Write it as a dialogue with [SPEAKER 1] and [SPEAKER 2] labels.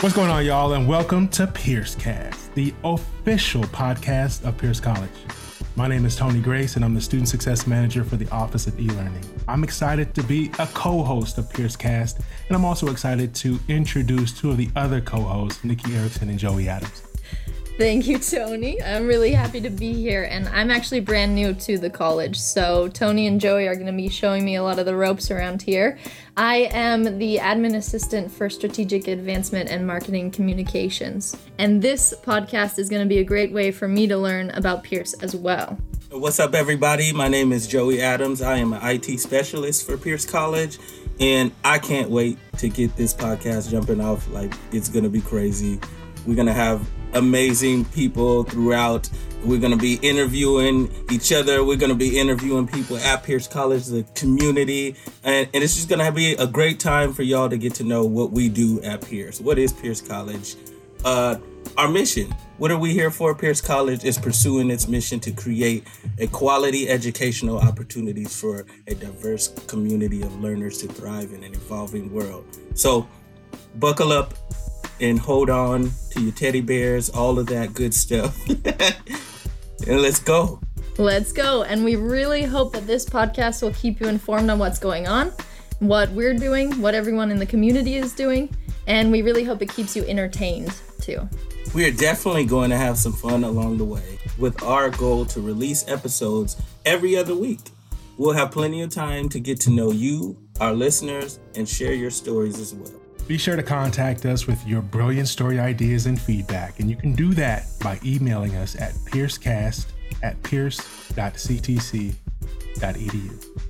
[SPEAKER 1] What's going on, y'all, and welcome to PierceCast, the official podcast of Pierce College. My name is Tony Grace, and I'm the Student Success Manager for the Office of E-Learning. I'm excited to be a co-host of PierceCast, and I'm also excited to introduce two of the other co-hosts, Nikki Erickson and Joey Adams.
[SPEAKER 2] Thank you, Tony. I'm really happy to be here, and I'm actually brand new to the college. So, Tony and Joey are going to be showing me a lot of the ropes around here. I am the admin assistant for strategic advancement and marketing communications. And this podcast is going to be a great way for me to learn about Pierce as well.
[SPEAKER 3] What's up, everybody? My name is Joey Adams. I am an IT specialist for Pierce College, and I can't wait to get this podcast jumping off. Like, it's going to be crazy. We're going to have amazing people throughout. We're going to be interviewing each other. We're going to be interviewing people at Pierce College, the community. And, and it's just going to be a great time for y'all to get to know what we do at Pierce. What is Pierce College? Uh, our mission. What are we here for? Pierce College is pursuing its mission to create a quality educational opportunities for a diverse community of learners to thrive in an evolving world. So, buckle up, and hold on to your teddy bears, all of that good stuff. and let's go.
[SPEAKER 2] Let's go. And we really hope that this podcast will keep you informed on what's going on, what we're doing, what everyone in the community is doing, and we really hope it keeps you entertained too.
[SPEAKER 3] We are definitely going to have some fun along the way with our goal to release episodes every other week. We'll have plenty of time to get to know you, our listeners, and share your stories as well.
[SPEAKER 1] Be sure to contact us with your brilliant story ideas and feedback, and you can do that by emailing us at piercecast at pierce.ctc.edu.